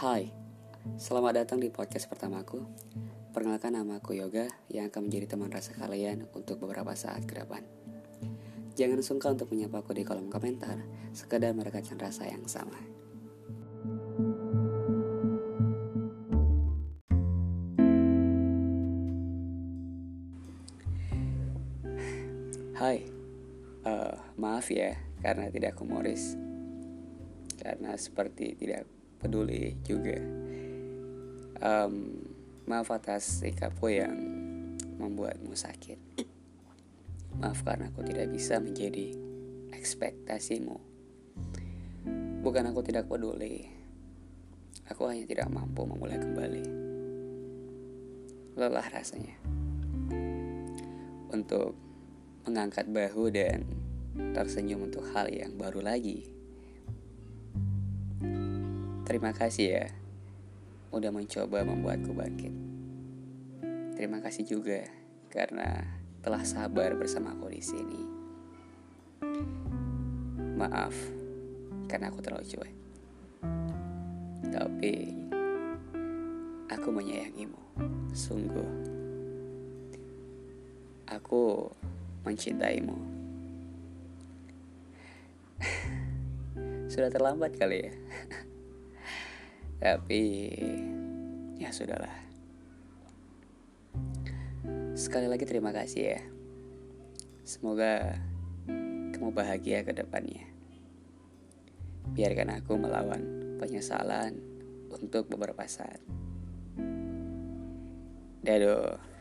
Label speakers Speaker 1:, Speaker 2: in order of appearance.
Speaker 1: Hai, selamat datang di podcast pertamaku. Perkenalkan nama aku Yoga yang akan menjadi teman rasa kalian untuk beberapa saat ke depan. Jangan sungkan untuk menyapa aku di kolom komentar, sekedar merekatkan rasa yang sama. Hai, uh, maaf ya karena tidak humoris, karena seperti tidak peduli juga. Um, maaf atas sikapku yang membuatmu sakit. Maaf karena aku tidak bisa menjadi ekspektasimu. Bukan aku tidak peduli, aku hanya tidak mampu memulai kembali. Lelah rasanya untuk mengangkat bahu dan tersenyum untuk hal yang baru lagi. Terima kasih ya udah mencoba membuatku bangkit. Terima kasih juga karena telah sabar bersama aku di sini. Maaf karena aku terlalu cuek. Tapi aku menyayangimu. Sungguh. Aku mencintaimu. Sudah terlambat kali ya. Tapi ya sudahlah. Sekali lagi terima kasih ya. Semoga kamu bahagia ke depannya. Biarkan aku melawan penyesalan untuk beberapa saat. Dadah.